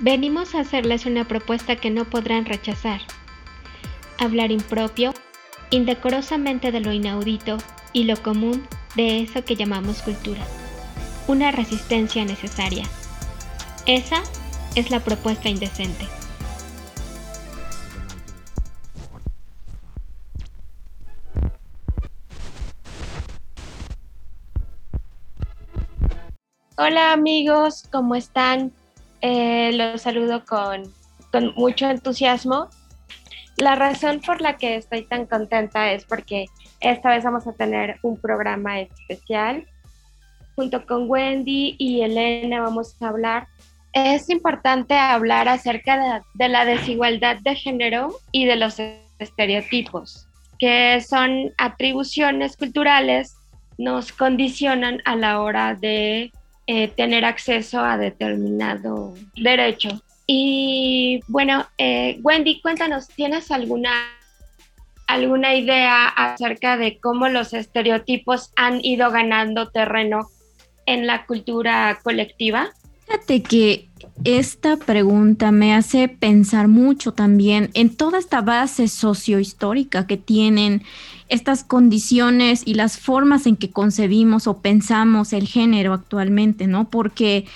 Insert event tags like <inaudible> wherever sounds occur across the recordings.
venimos a hacerles una propuesta que no podrán rechazar. Hablar impropio, indecorosamente de lo inaudito y lo común de eso que llamamos cultura. Una resistencia necesaria. Esa es la propuesta indecente. Hola amigos, ¿cómo están? Eh, los saludo con, con mucho entusiasmo. La razón por la que estoy tan contenta es porque esta vez vamos a tener un programa especial. Junto con Wendy y Elena vamos a hablar. Es importante hablar acerca de, la desigualdad de género y de los estereotipos, que son atribuciones culturales, nos condicionan a la hora de eh, tener acceso a determinado derecho. Y bueno, eh, Wendy, cuéntanos, ¿tienes alguna, alguna idea acerca de cómo los estereotipos han ido ganando terreno en la cultura colectiva? Fíjate que esta pregunta me hace pensar mucho también en toda esta base sociohistórica que tienen estas condiciones y las formas en que concebimos o pensamos el género actualmente, ¿no? Porque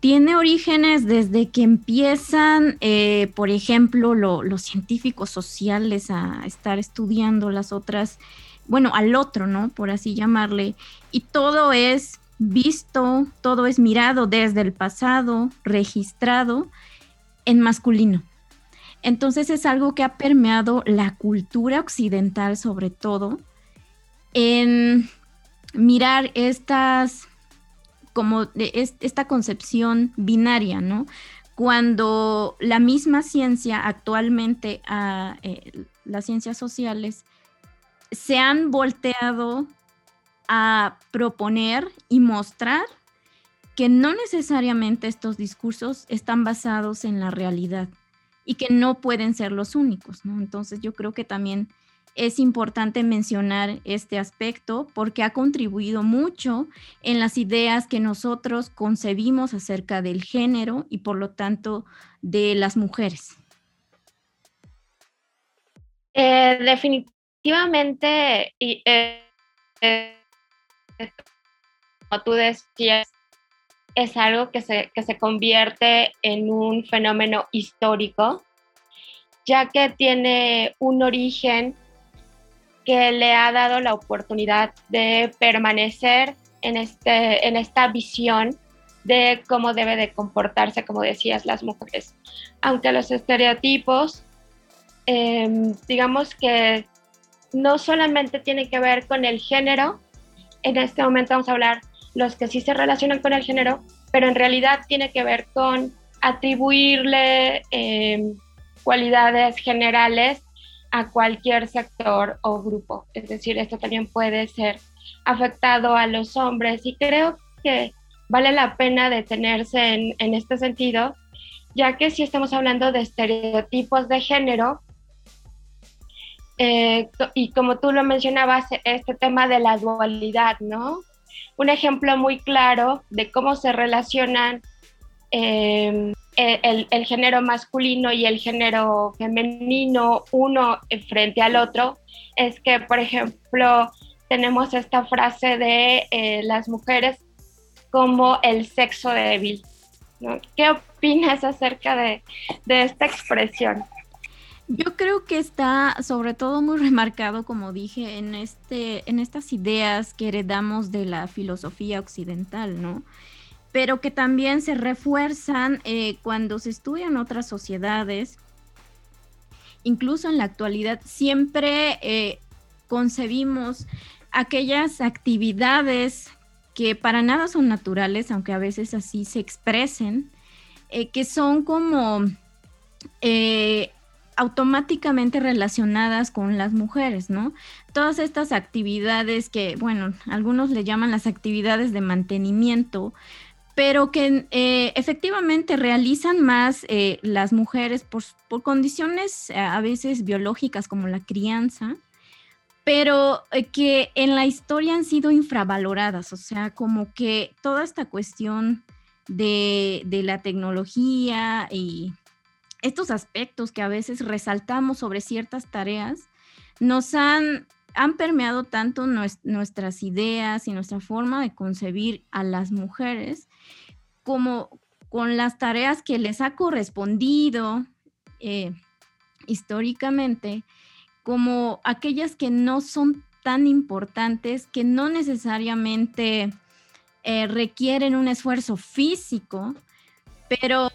tiene orígenes desde que empiezan, eh, por ejemplo, los científicos sociales a estar estudiando las otras, bueno, al otro, ¿no? Por así llamarle. Y todo es visto, todo es mirado desde el pasado, registrado en masculino. Entonces es algo que ha permeado la cultura occidental sobre todo en mirar estas como esta concepción binaria, ¿no? Cuando la misma ciencia actualmente, ah, eh, las ciencias sociales, se han volteado a proponer y mostrar que no necesariamente estos discursos están basados en la realidad y que no pueden ser los únicos. Entonces yo creo que también es importante mencionar este aspecto porque ha contribuido mucho en las ideas que nosotros concebimos acerca del género y por lo tanto de las mujeres. Eh, definitivamente, eh, eh, como tú decías, es algo que se, que se convierte en un fenómeno histórico, ya que tiene un origen que le ha dado la oportunidad de permanecer en, este, en esta visión de cómo debe de comportarse, como decías, las mujeres. Aunque los estereotipos, em, digamos que no solamente tienen que ver con el género, en este momento vamos a hablar los que sí se relacionan con el género, pero en realidad tiene que ver con atribuirle em, cualidades generales a cualquier sector o grupo. Es decir, esto también puede ser afectado a los hombres y creo que vale la pena detenerse en, en este sentido, ya que si estamos hablando de estereotipos de género, eh, y como tú lo mencionabas, este tema de la dualidad, ¿no? Un ejemplo muy claro de cómo se relacionan em, el, el, género masculino y el género femenino uno frente al otro es que, por ejemplo, tenemos esta frase de eh, las mujeres como el sexo débil. ¿Qué opinas acerca de esta expresión? Yo creo que está sobre todo muy remarcado, como dije, en, este, en estas ideas que heredamos de la filosofía occidental, ¿no? Pero que también se refuerzan eh, cuando se estudian otras sociedades. Incluso en la actualidad siempre eh, concebimos aquellas actividades que para nada son naturales, aunque a veces así se expresen, eh, que son como automáticamente relacionadas con las mujeres, ¿no? Todas estas actividades que, bueno, algunos le llaman las actividades de mantenimiento, pero que eh, efectivamente realizan más eh, las mujeres por, condiciones eh, a veces biológicas como la crianza, pero que en la historia han sido infravaloradas, o sea, como que toda esta cuestión de, de la tecnología y estos aspectos que a veces resaltamos sobre ciertas tareas nos han, han permeado tanto nuestras ideas y nuestra forma de concebir a las mujeres como con las tareas que les ha correspondido eh, históricamente, como aquellas que no son tan importantes, que no necesariamente eh, requieren un esfuerzo físico, pero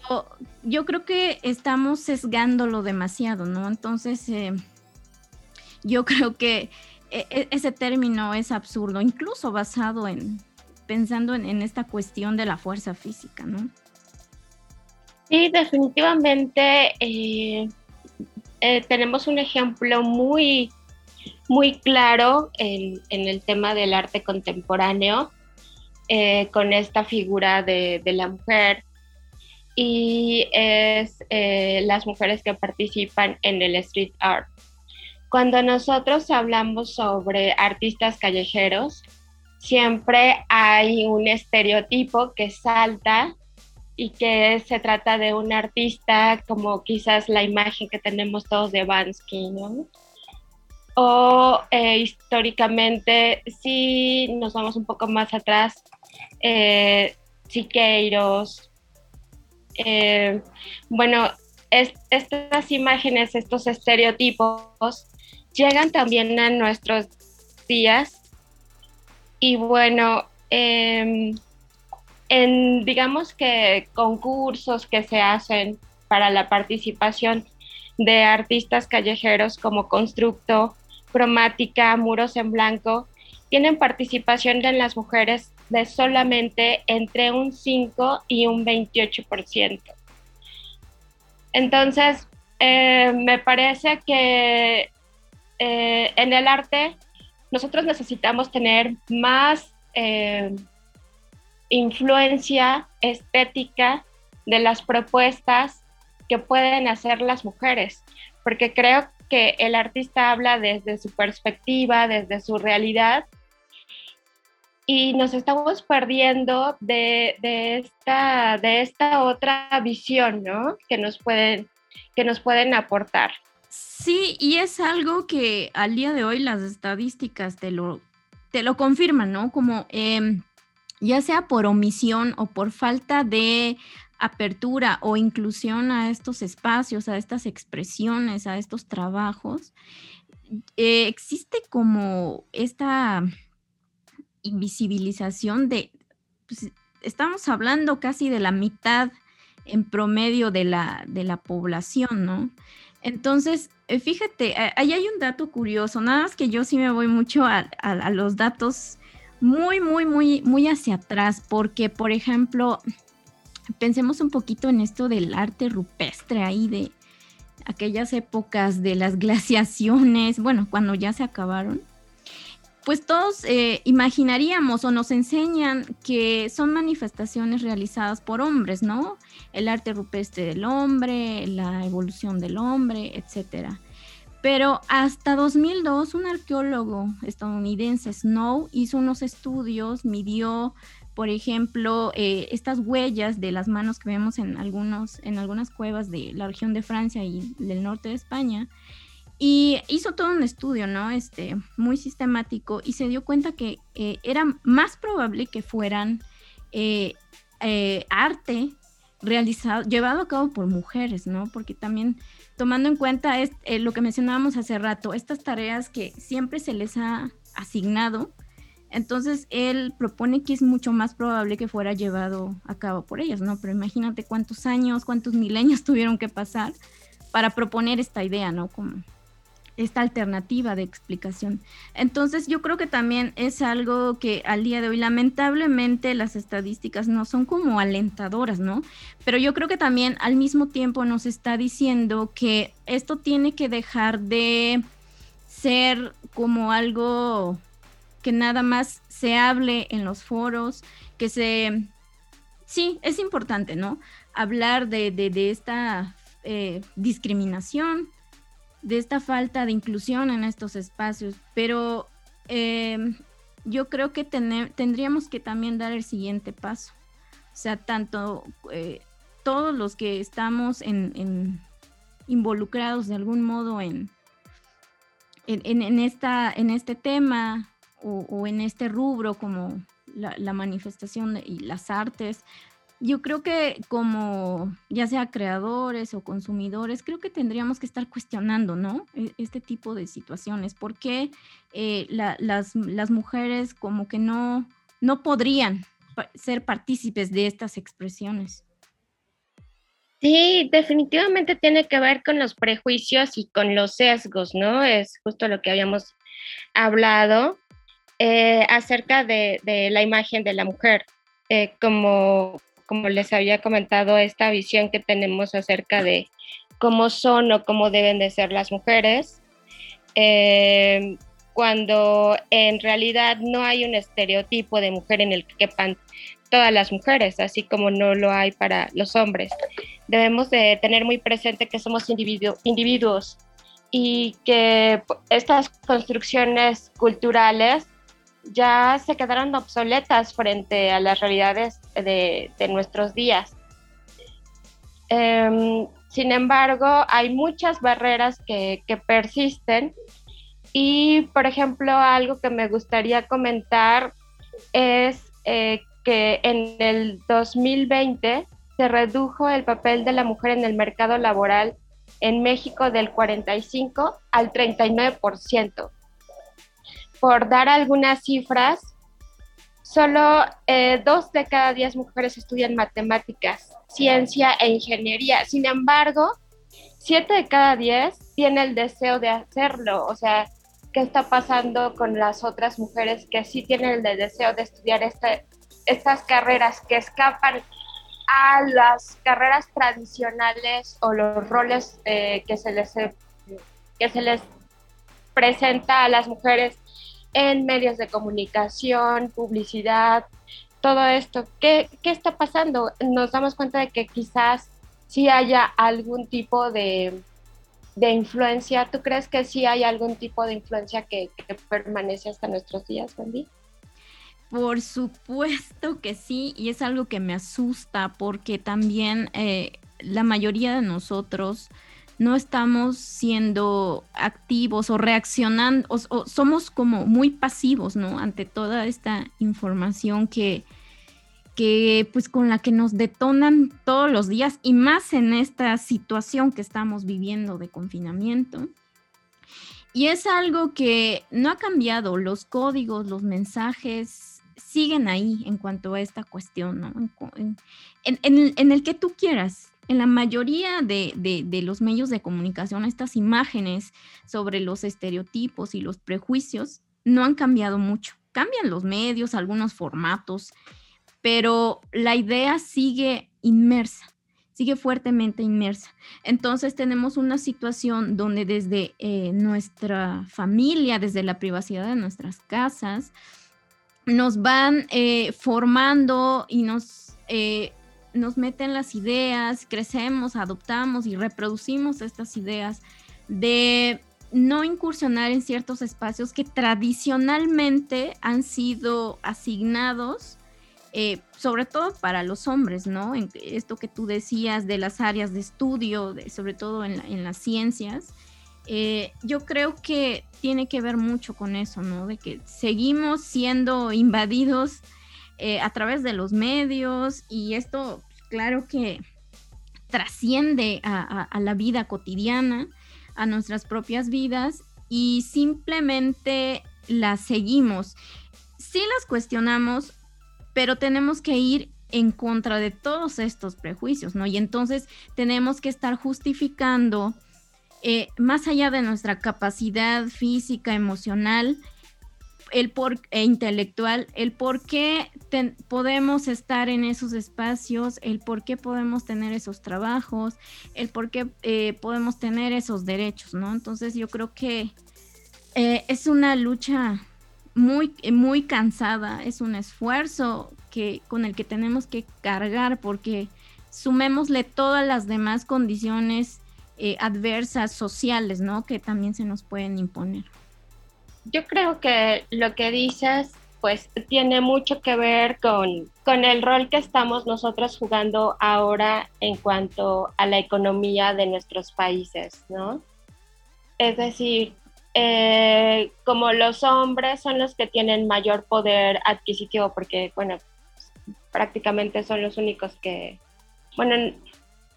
yo creo que estamos sesgándolo demasiado, ¿no? Entonces, eh, yo <laughs> creo que e, e, ese término es absurdo, incluso basado en, pensando en, esta cuestión de la fuerza física, ¿no? Sí, definitivamente eh, eh, tenemos un ejemplo muy, muy claro en, el tema del arte contemporáneo, con esta figura de, la mujer y es las mujeres que participan en el street art. Cuando nosotros hablamos sobre artistas callejeros, siempre hay un estereotipo que salta y que se trata de un artista como quizás la imagen que tenemos todos de Bansky, ¿no? O eh, históricamente, si nos vamos un poco más atrás, eh, Siqueiros. Eh, bueno, estas imágenes, estos estereotipos, llegan también a nuestros días y bueno, em, en digamos que concursos que se hacen para la participación de artistas callejeros como Constructo, Cromática, Muros en Blanco, tienen participación de las mujeres de solamente entre un 5 y un 28%. Entonces, eh, me parece que eh, en el arte nosotros necesitamos tener más eh, influencia estética de las propuestas que pueden hacer las mujeres, porque creo que el artista habla desde su perspectiva, desde su realidad, y nos estamos perdiendo de, esta, de esta otra visión, ¿no? Que nos pueden, que nos pueden aportar. Sí, y es algo que al día de hoy las estadísticas te lo, te lo confirman, ¿no? Como em, ya sea por omisión o por falta de apertura o inclusión a estos espacios, a estas expresiones, a estos trabajos, eh, existe como esta invisibilización de, pues, estamos hablando casi de la mitad en promedio de la, de la población, ¿no? Entonces, eh, fíjate, ahí hay un dato curioso, nada más que yo sí me voy mucho a, los datos muy, muy, muy, muy hacia atrás, porque, por ejemplo, pensemos un poquito en esto del arte rupestre ahí de aquellas épocas de las <laughs> glaciaciones, bueno, cuando ya se acabaron pues todos eh, imaginaríamos o nos enseñan que son manifestaciones realizadas por hombres, ¿no? El arte rupestre del hombre, la evolución del hombre, etcétera. Pero hasta 2002 un arqueólogo estadounidense, Snow, hizo unos estudios, midió, por ejemplo, eh, estas huellas de las manos que vemos en, algunos, en algunas cuevas de la región de Francia y del norte de España, y hizo todo un estudio, ¿no? Este, muy sistemático y se dio cuenta que eh, era más probable que fueran eh, eh, arte realizado, llevado a cabo por mujeres, ¿no? Porque también tomando en cuenta es, lo que mencionábamos hace rato, estas tareas que siempre se les ha asignado, entonces él propone que es mucho más probable que fuera llevado a cabo por ellas, ¿no? Pero imagínate cuántos años, cuántos milenios <laughs> tuvieron que pasar para proponer esta idea, ¿no? Como esta alternativa de explicación. Entonces yo creo que también es algo que al día de hoy lamentablemente las estadísticas no son como alentadoras, ¿no? Pero yo creo que también al mismo tiempo nos está diciendo que esto tiene que dejar de ser como algo que nada más se hable en los foros, que se... Sí, es importante, ¿no? Hablar de, de, esta eh, discriminación, de esta falta de inclusión en estos espacios, pero em, yo creo que tendríamos que también dar el siguiente paso. O sea, tanto eh, todos los que estamos involucrados de algún modo en, en, esta, en este tema o, en este rubro como la manifestación y las artes, yo creo que como ya sea creadores o consumidores, creo que tendríamos que estar cuestionando, ¿no? E, este tipo de situaciones. ¿Por qué eh, las, las, mujeres como que no, no podrían ser partícipes de estas expresiones? Sí, definitivamente tiene que ver con los prejuicios y con los sesgos, ¿no? Es justo lo que habíamos hablado eh, acerca de, la imagen de la mujer. Eh, como como les había comentado, esta visión que tenemos acerca de cómo son o cómo deben de ser las mujeres, eh, cuando en realidad no hay un estereotipo de mujer en el que quepan todas las mujeres, así como no lo hay para los hombres. Debemos de tener muy presente que somos individuos y que estas construcciones culturales ya se quedaron obsoletas frente a las realidades de, nuestros días. Em, sin embargo, hay muchas barreras que, persisten y, por ejemplo, algo que me gustaría comentar es eh, que en el 2020 se redujo el papel de la mujer en el mercado laboral en México del 45 al 39% por dar algunas cifras, solo eh, dos de cada diez mujeres estudian matemáticas, ciencia e ingeniería. Sin embargo, siete de cada diez tiene el deseo de hacerlo. O sea, ¿qué está pasando con las otras mujeres que sí tienen el deseo de estudiar este, estas carreras que escapan a las carreras tradicionales o los roles eh, que, se les, que se les presenta a las mujeres en medios de comunicación, publicidad, todo esto. ¿Qué, está pasando? Nos damos cuenta de que quizás sí haya algún tipo de, influencia. ¿Tú crees que sí hay algún tipo de influencia que, permanece hasta nuestros días, Wendy? Por supuesto que sí, y es algo que me asusta porque también eh, la mayoría de nosotros no estamos siendo activos o reaccionando, o, somos como muy pasivos, ¿no? Ante toda esta información que, que, pues con la que nos detonan todos los días y más en esta situación que estamos viviendo de confinamiento. Y es algo que no ha cambiado, los códigos, los mensajes siguen ahí en cuanto a esta cuestión, ¿no? En, en el que tú quieras, en la mayoría de, los medios de comunicación, estas imágenes sobre los estereotipos y los prejuicios no han cambiado mucho. Cambian los medios, algunos formatos, pero la idea sigue inmersa, sigue fuertemente inmersa. Entonces tenemos una situación donde desde eh, nuestra familia, desde la privacidad de nuestras casas, nos van eh, formando y nos eh, nos meten las ideas, crecemos, adoptamos y reproducimos estas ideas de no incursionar en ciertos espacios que tradicionalmente han sido asignados, eh, sobre todo para los hombres, ¿no? En esto que tú decías de las áreas de estudio, sobre todo en, las ciencias, eh, yo creo que tiene que ver mucho con eso, ¿no? De que seguimos siendo invadidos eh, a través de los medios y esto claro que trasciende a, la vida cotidiana, a nuestras propias vidas y simplemente las seguimos. Sí las cuestionamos, pero tenemos que ir en contra de todos estos prejuicios, ¿no? Y entonces tenemos que estar justificando, eh, más allá de nuestra capacidad física, emocional, el por, e intelectual, el por qué podemos estar en esos espacios, el por qué podemos tener esos trabajos, el por qué eh, podemos tener esos derechos, ¿no? Entonces yo creo que eh, es una lucha muy, muy cansada, es un esfuerzo que, con el que tenemos que cargar porque sumémosle todas las demás condiciones eh, adversas sociales, ¿no? Que también se nos pueden imponer yo creo que lo que dices pues tiene mucho que ver con, con el rol que estamos nosotros jugando ahora en cuanto a la economía de nuestros países, ¿no? Es decir, eh, como los hombres son los que tienen mayor poder adquisitivo, porque, bueno, prácticamente son los únicos que, bueno,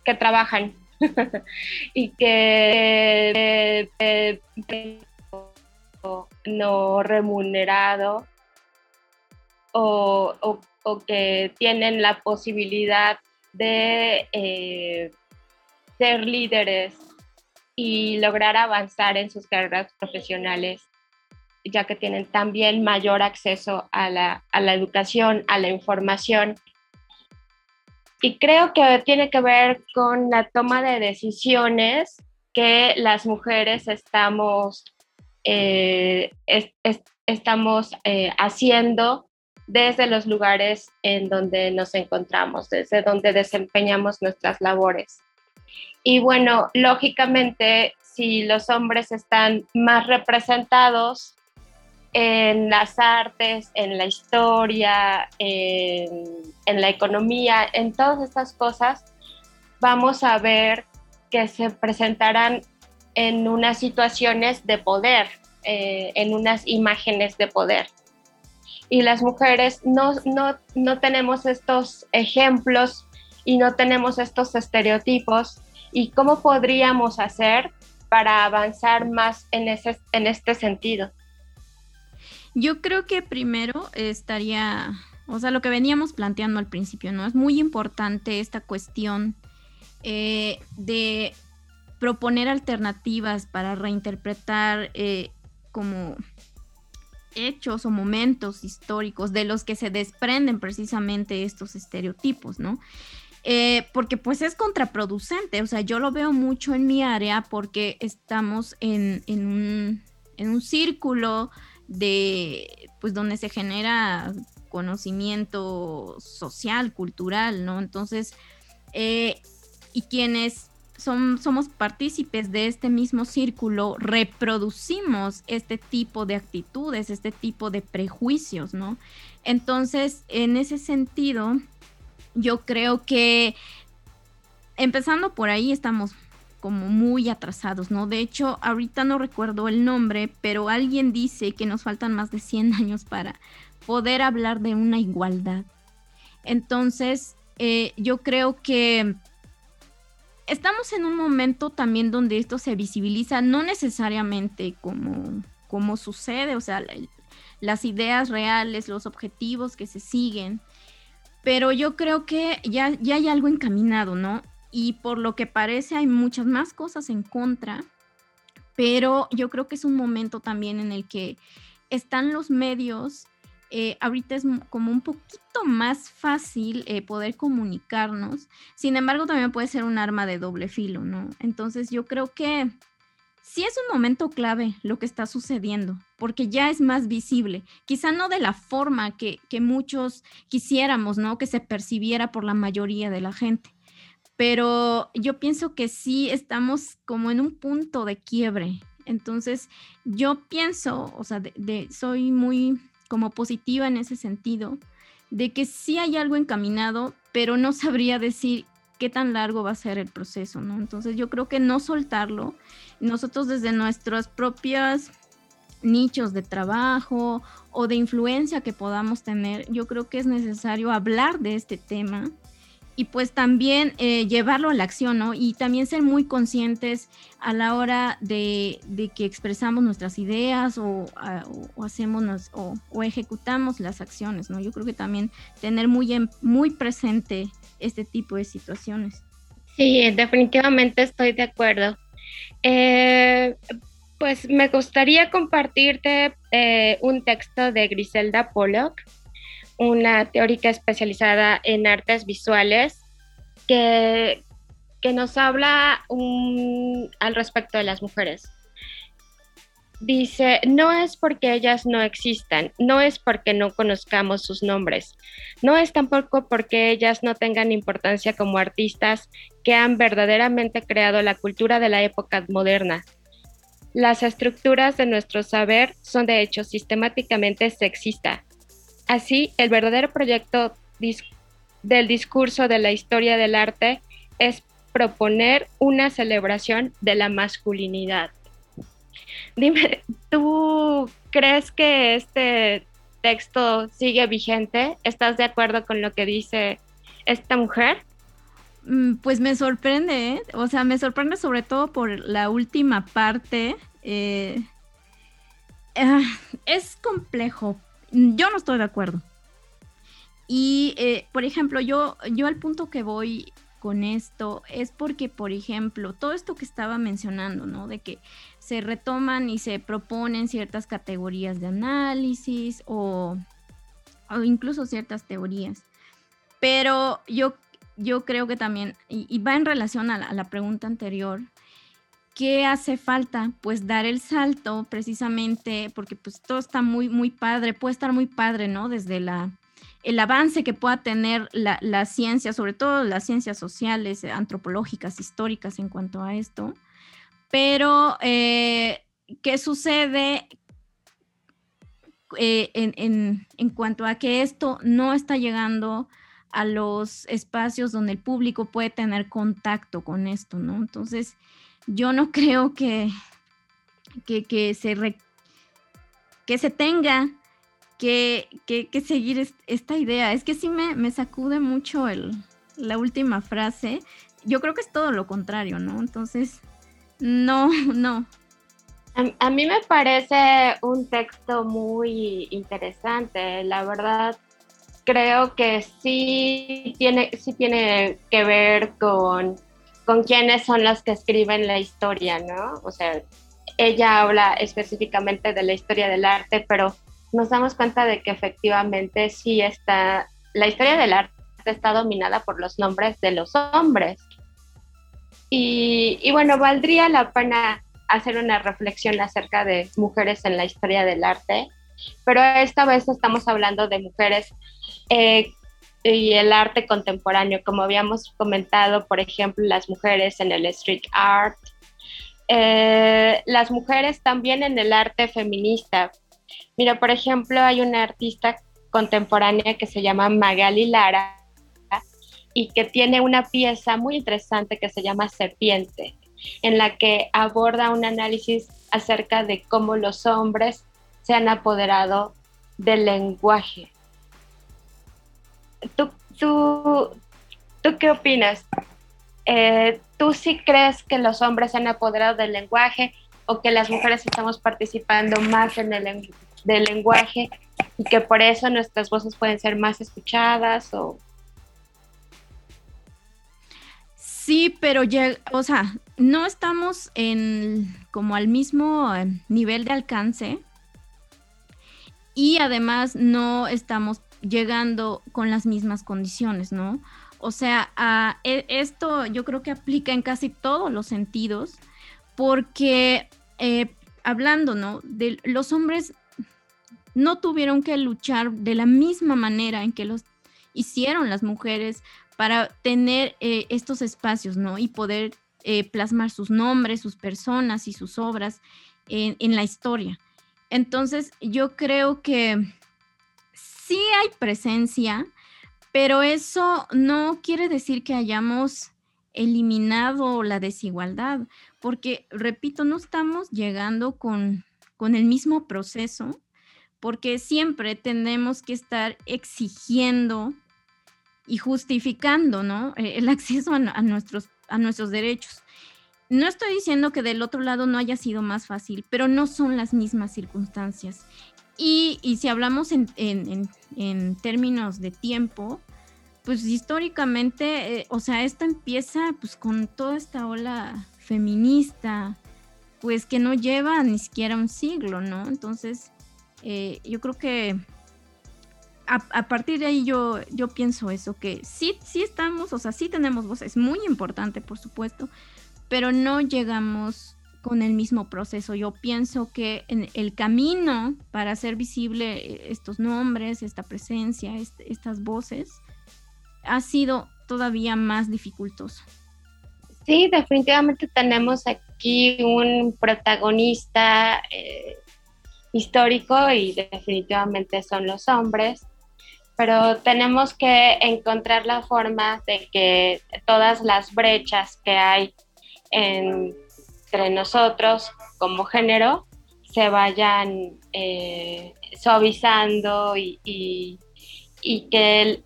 que trabajan <laughs> y que eh, no remunerado o, que tienen la posibilidad de eh, ser líderes y lograr avanzar en sus carreras profesionales, ya que tienen también mayor acceso a la, a la educación, a la información. Y creo que tiene que ver con la toma de decisiones que las mujeres estamos, eh, estamos eh, haciendo desde los lugares en donde nos encontramos, desde donde desempeñamos nuestras labores. Y bueno, lógicamente, si los hombres están más representados en las artes, en la historia, en, la economía, en todas estas cosas, vamos a ver que se presentarán en unas situaciones de poder, eh, en unas imágenes de poder y las mujeres no, no, tenemos estos ejemplos y no tenemos estos estereotipos y cómo podríamos hacer para avanzar más en, ese, en este sentido. Yo creo que primero estaría, o sea, lo que veníamos planteando al principio, ¿no? Es muy importante esta cuestión eh, de proponer alternativas para reinterpretar eh, como hechos o momentos históricos de los que se desprenden precisamente estos estereotipos, ¿no? Eh, porque pues es contraproducente, o sea, yo lo veo mucho en mi área porque estamos en, un, círculo de, pues donde se genera conocimiento social, cultural, ¿no? Entonces, eh, y quienes somos partícipes de este mismo círculo, reproducimos este tipo de actitudes, este tipo de prejuicios, ¿no? Entonces, en ese sentido, yo creo que empezando por ahí estamos como muy atrasados, ¿no? De hecho, ahorita no recuerdo el nombre, pero alguien dice que nos faltan más de 100 años para poder hablar de una igualdad. Entonces, eh, yo creo que estamos en un momento también donde esto se visibiliza, no necesariamente como, como sucede, o sea, las ideas reales, los objetivos que se siguen, pero yo creo que ya, ya hay algo encaminado, ¿no? Y por lo que parece hay muchas más cosas en contra, pero yo creo que es un momento también en el que están los medios eh, ahorita es como un poquito más fácil eh, poder comunicarnos. Sin embargo, también puede ser un arma de doble filo, ¿no? Entonces yo creo que sí es un momento clave lo que está sucediendo, porque ya es más visible. Quizá no de la forma que, que muchos quisiéramos, ¿no? Que se percibiera por la mayoría de la gente. Pero yo pienso que sí estamos como en un punto de quiebre. Entonces, yo pienso, o sea, de, soy muy como positiva en ese sentido, de que sí hay algo encaminado, pero no <laughs> sabría decir qué tan largo va a ser el proceso, ¿no? Entonces yo creo que no soltarlo, nosotros desde nuestros propios nichos de trabajo o de influencia que podamos tener, yo creo que es necesario hablar de este tema y pues también eh, llevarlo a la acción, ¿no? Y también ser muy conscientes a la hora de, que expresamos nuestras ideas o, hacemos o, ejecutamos las acciones, ¿no? Yo creo que también tener muy, muy presente este tipo de situaciones. Sí, definitivamente estoy de acuerdo. Eh, pues me gustaría compartirte eh, un texto de Griselda Pollock una teórica especializada en artes visuales que, que nos habla al respecto de las mujeres. Dice, no es porque ellas no existan, no es porque no conozcamos sus nombres, no es tampoco porque ellas no tengan importancia como artistas que han verdaderamente creado la cultura de la época moderna. Las estructuras de nuestro saber son de hecho sistemáticamente sexistas Así, el verdadero proyecto del discurso de la historia del arte es proponer una celebración de la masculinidad. Dime, ¿tú crees que este texto sigue vigente? ¿Estás de acuerdo con lo que dice esta mujer? Mm, pues me sorprende, ¿eh? o sea, me sorprende sobre todo por la última parte. Eh, ah, es complejo. Yo no estoy de acuerdo. Y, eh, por ejemplo, yo, yo al punto que voy con esto es porque, por ejemplo, todo esto que estaba mencionando, ¿no? De que se retoman y se proponen ciertas categorías de análisis o, incluso ciertas teorías. Pero yo, yo creo que también, y, va en relación a la, a la pregunta anterior, ¿qué hace falta? Pues dar el salto precisamente porque pues todo está muy, muy padre, puede estar muy padre, ¿no? Desde la el avance que pueda tener la, ciencia, sobre todo las ciencias sociales, eh, antropológicas, históricas en cuanto a esto. Pero, eh, ¿qué sucede eh, en, en, cuanto a que esto no está llegando a los espacios donde el público puede tener contacto con esto, ¿no? Entonces, yo no <laughs> creo que, que, que se, que se tenga que, que, seguir esta idea. Es que sí me, me sacude mucho el, la última frase. Yo creo que es todo lo contrario, ¿no? Entonces, no, <laughs> no. A, mí me parece un texto muy interesante, la verdad. Creo que sí tiene, sí tiene que ver con, con quiénes son los que escriben la historia, ¿no? O sea, ella habla específicamente de la historia del arte, pero nos damos cuenta de que efectivamente sí está, la historia del arte está dominada por los nombres de los hombres. Y, bueno, valdría la pena hacer una reflexión acerca de mujeres en la historia del arte, pero esta vez estamos hablando de mujeres eh, y el arte contemporáneo, como habíamos comentado, por ejemplo, las mujeres en el street art, eh, las mujeres también en el arte feminista, Mira, por ejemplo, hay una artista contemporánea que se llama Magali Lara y que tiene una pieza muy interesante que se llama Serpiente, en la que aborda un análisis acerca de cómo los hombres se han apoderado del lenguaje. ¿Tú, tú, tú qué opinas? Eh, ¿Tú sí crees que los hombres se han apoderado del lenguaje o que las mujeres estamos participando más en el del lenguaje y que por eso nuestras voces pueden ser más escuchadas o Sí, pero ya, o sea, no estamos en como al mismo eh, nivel de alcance y además no estamos llegando con las mismas condiciones, ¿no? O sea, e, esto yo creo que aplica en casi todos los sentidos porque eh, hablando, ¿no? Los hombres no tuvieron que luchar de la misma manera en que los hicieron las mujeres para tener eh, estos espacios, ¿no? Y poder eh, plasmar sus nombres, sus personas y sus obras en la historia. Entonces, yo creo que sí hay presencia, pero eso no quiere decir que hayamos eliminado la desigualdad, porque, repito, no estamos llegando con, con el mismo proceso, porque siempre tenemos que estar exigiendo y justificando ¿no? E, el acceso a, nuestros, a nuestros derechos. No estoy diciendo que del otro lado no haya sido más fácil, pero no son las mismas circunstancias. Y, si hablamos en, términos de tiempo, pues históricamente, eh, o sea, esto empieza pues con toda esta ola feminista, pues que no lleva ni siquiera un siglo, ¿no? Entonces, eh, yo creo que a, partir de ahí yo, yo pienso eso, que sí, sí estamos, o sea, sí tenemos voz, es muy importante, por supuesto, pero no llegamos con el mismo proceso. Yo pienso que en el camino para hacer visible eh, estos nombres, esta presencia, estas voces, ha sido todavía más dificultoso. Sí, definitivamente tenemos aquí un protagonista eh, histórico y definitivamente son los hombres. pero tenemos que encontrar la forma de que todas las brechas que hay entre nosotros como género se vayan eh, suavizando y, que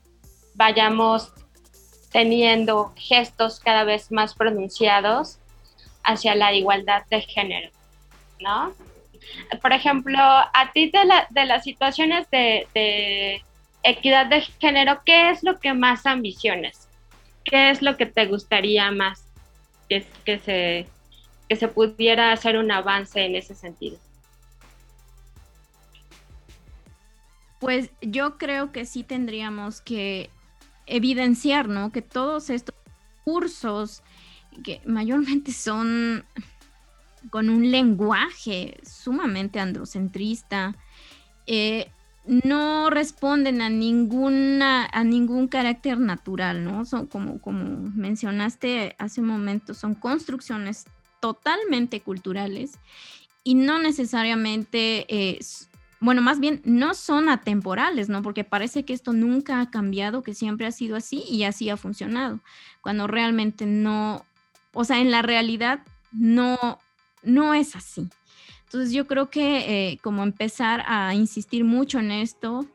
vayamos teniendo gestos cada vez más pronunciados hacia la igualdad de género, ¿no? Por ejemplo, a ti de, las situaciones de, equidad de género, ¿qué es lo que más ambiciones? ¿Qué es lo que te gustaría más que, que, se, que se pudiera hacer un avance en ese sentido? Pues yo creo que sí tendríamos que evidenciar, ¿no? Que todos estos cursos que mayormente son con un lenguaje sumamente androcentrista, eh, no responden a ninguna, a ningún carácter natural, ¿no? Son como, como mencionaste hace un momento, son construcciones totalmente culturales y no necesariamente eh, bueno, más bien no son atemporales, ¿no? Porque parece que esto nunca ha cambiado, que siempre ha sido así y así ha funcionado, cuando realmente no, o sea, en la realidad no, no es así. Entonces yo creo que eh, como empezar a insistir mucho en esto,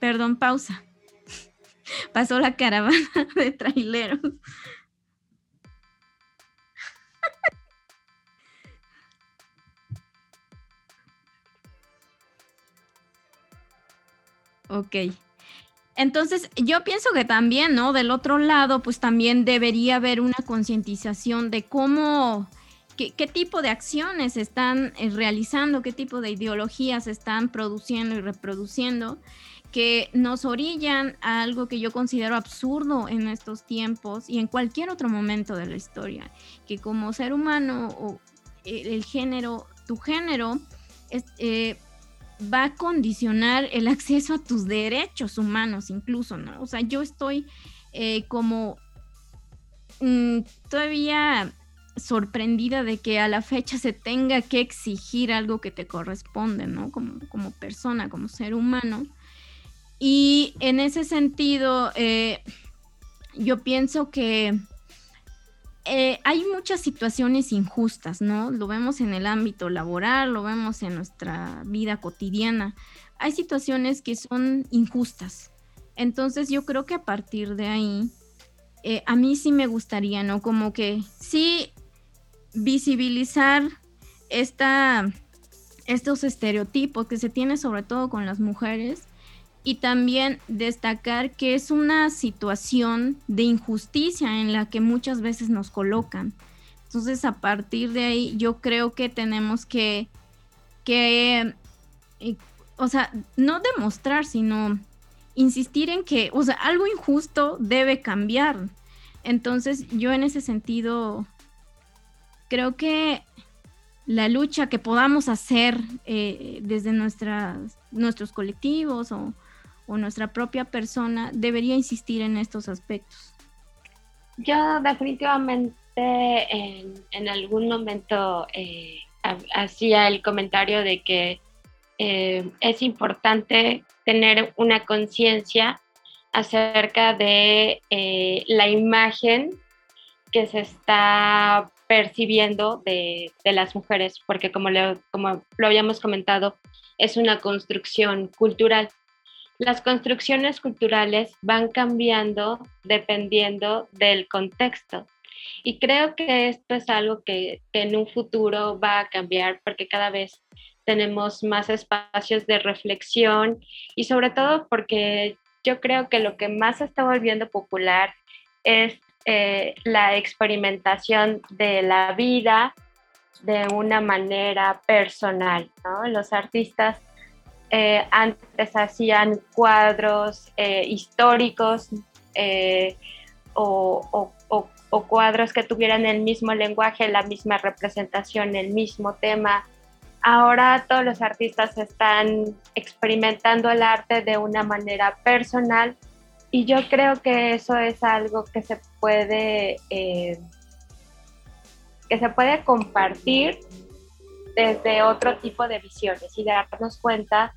perdón, pausa. <laughs> Pasó la caravana de traileros. Ok. Entonces, yo pienso que también, ¿no? Del otro lado, pues también debería haber una concientización de cómo, qué, tipo de acciones están eh, realizando, qué tipo de ideologías están produciendo y reproduciendo, que nos orillan a algo que yo considero absurdo en estos tiempos y en cualquier otro momento de la historia, que como ser humano o el, género, tu género, es, eh, va a condicionar el <laughs> acceso a tus derechos humanos incluso, ¿no? O sea, yo estoy eh, como mm, todavía sorprendida de que a la fecha se tenga que exigir algo que te corresponde, ¿no? Como, como persona, como ser humano. Y en ese sentido, eh, yo pienso que eh, hay muchas situaciones injustas, ¿no? Lo vemos en el ámbito laboral, lo vemos en nuestra vida cotidiana. Hay situaciones que son injustas. Entonces yo creo que a partir de ahí, eh, a mí sí me gustaría, ¿no? Como que sí visibilizar esta, estos estereotipos que se tienen sobre todo con las mujeres y también destacar que es una situación de injusticia en la que muchas veces nos colocan. Entonces, a partir de ahí, yo creo que tenemos que, que eh, o sea, no demostrar, sino insistir en que, o sea, algo injusto debe cambiar. Entonces, yo en ese sentido, creo que la lucha que podamos hacer eh, desde nuestras, nuestros colectivos o, o nuestra propia persona debería insistir en estos aspectos? Yo definitivamente en, algún momento eh, hacía el comentario de que eh, es importante tener una conciencia acerca de eh, la imagen que se está percibiendo de, las mujeres, porque como, como lo habíamos comentado, es una construcción cultural las construcciones culturales van cambiando dependiendo del contexto. Y creo que esto es algo que, en un futuro va a cambiar porque cada vez tenemos más espacios de reflexión y sobre todo porque yo creo que lo que más está volviendo popular es eh, la experimentación de la vida de una manera personal. Los artistas eh, antes hacían cuadros eh, históricos eh, o, cuadros que tuvieran el mismo lenguaje, la misma representación, el mismo tema. Ahora todos los artistas están experimentando el arte de una manera personal y yo creo que eso es algo que se puede que se puede compartir desde otro tipo de visiones y darnos cuenta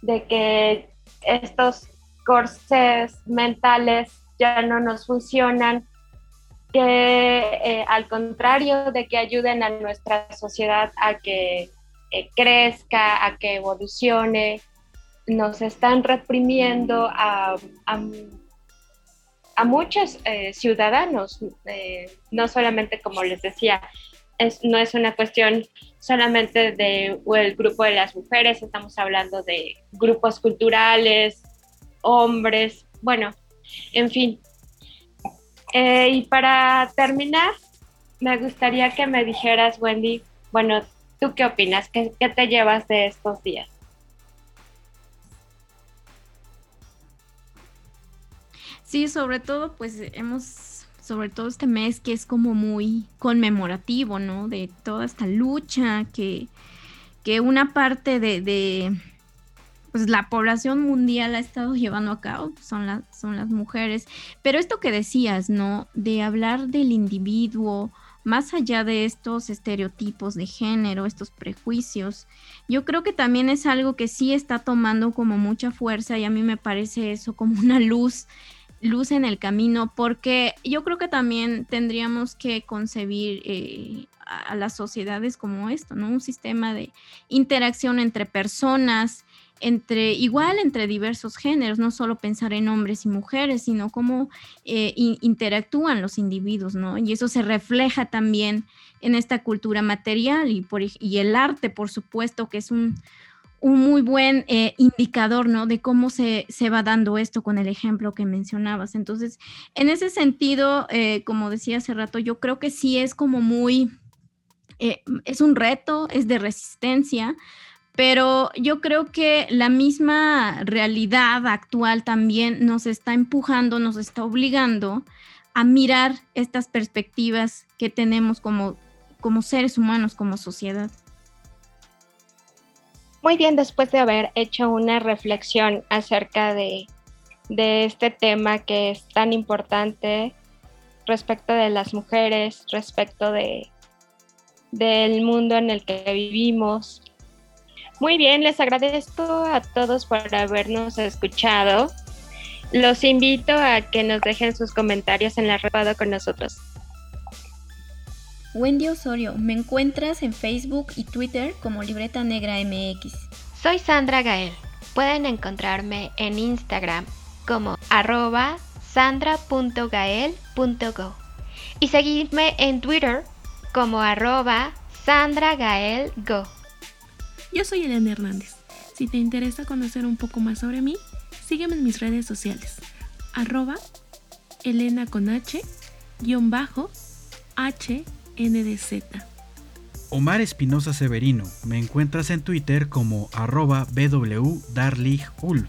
de que estos corsés mentales ya no nos funcionan, que eh, al contrario de que ayuden a nuestra sociedad a que eh, crezca, a que evolucione, nos están reprimiendo a, muchos eh, ciudadanos, no solamente como les decía, no es una cuestión solamente del el grupo de las mujeres, estamos hablando de grupos culturales, hombres, bueno, en fin. Eh, y para terminar, me gustaría que me dijeras, Wendy, bueno, ¿tú qué opinas? ¿Qué, qué te llevas de estos días? Sí, sobre todo, pues hemos, sobre todo este mes que es como muy conmemorativo, ¿no? De toda esta lucha que, que una parte de pues la población mundial ha estado llevando a cabo, son, son las mujeres. Pero esto que decías, ¿no? De hablar del individuo, más allá de estos estereotipos de género, estos prejuicios, yo creo que también es algo que sí está tomando como mucha fuerza y a mí me parece eso como una luz luz en el camino, porque yo creo que también tendríamos que concebir eh, a, las sociedades como esto, ¿no? Un sistema de interacción entre personas, entre igual entre diversos géneros, no solo pensar en hombres y mujeres, sino cómo eh, interactúan los individuos, ¿no? Y eso se refleja también en esta cultura material y, por, y el arte, por supuesto, que es un, un muy buen eh, indicador, ¿no? De cómo se, se, va dando esto con el ejemplo que mencionabas. Entonces, en ese sentido, eh, como decía hace rato, yo creo que sí es como muy, es un reto, es de resistencia, pero yo creo que la misma realidad actual también nos está empujando, nos está obligando a mirar estas perspectivas que tenemos como, como seres humanos, como sociedad. Muy bien, después de haber hecho una reflexión acerca de, de este tema que es tan importante respecto de las mujeres, respecto de, del mundo en el que vivimos, muy bien, les agradezco a todos por habernos escuchado. Los invito a que nos dejen sus comentarios en la red con nosotros. Wendy Osorio, me encuentras en Facebook y Twitter como Libreta Negra MX. Soy Sandra Gael. Pueden encontrarme en Instagram como arroba sandra.gael.go y seguirme en Twitter como arroba sandragaelgo. Yo soy Elena Hernández. Si te interesa conocer un poco más sobre mí, sígueme en mis redes sociales. Arroba Elena con H, guion bajo, HNDZ. Omar Espinosa Severino. Me encuentras en Twitter como arroba BWDarligUlf.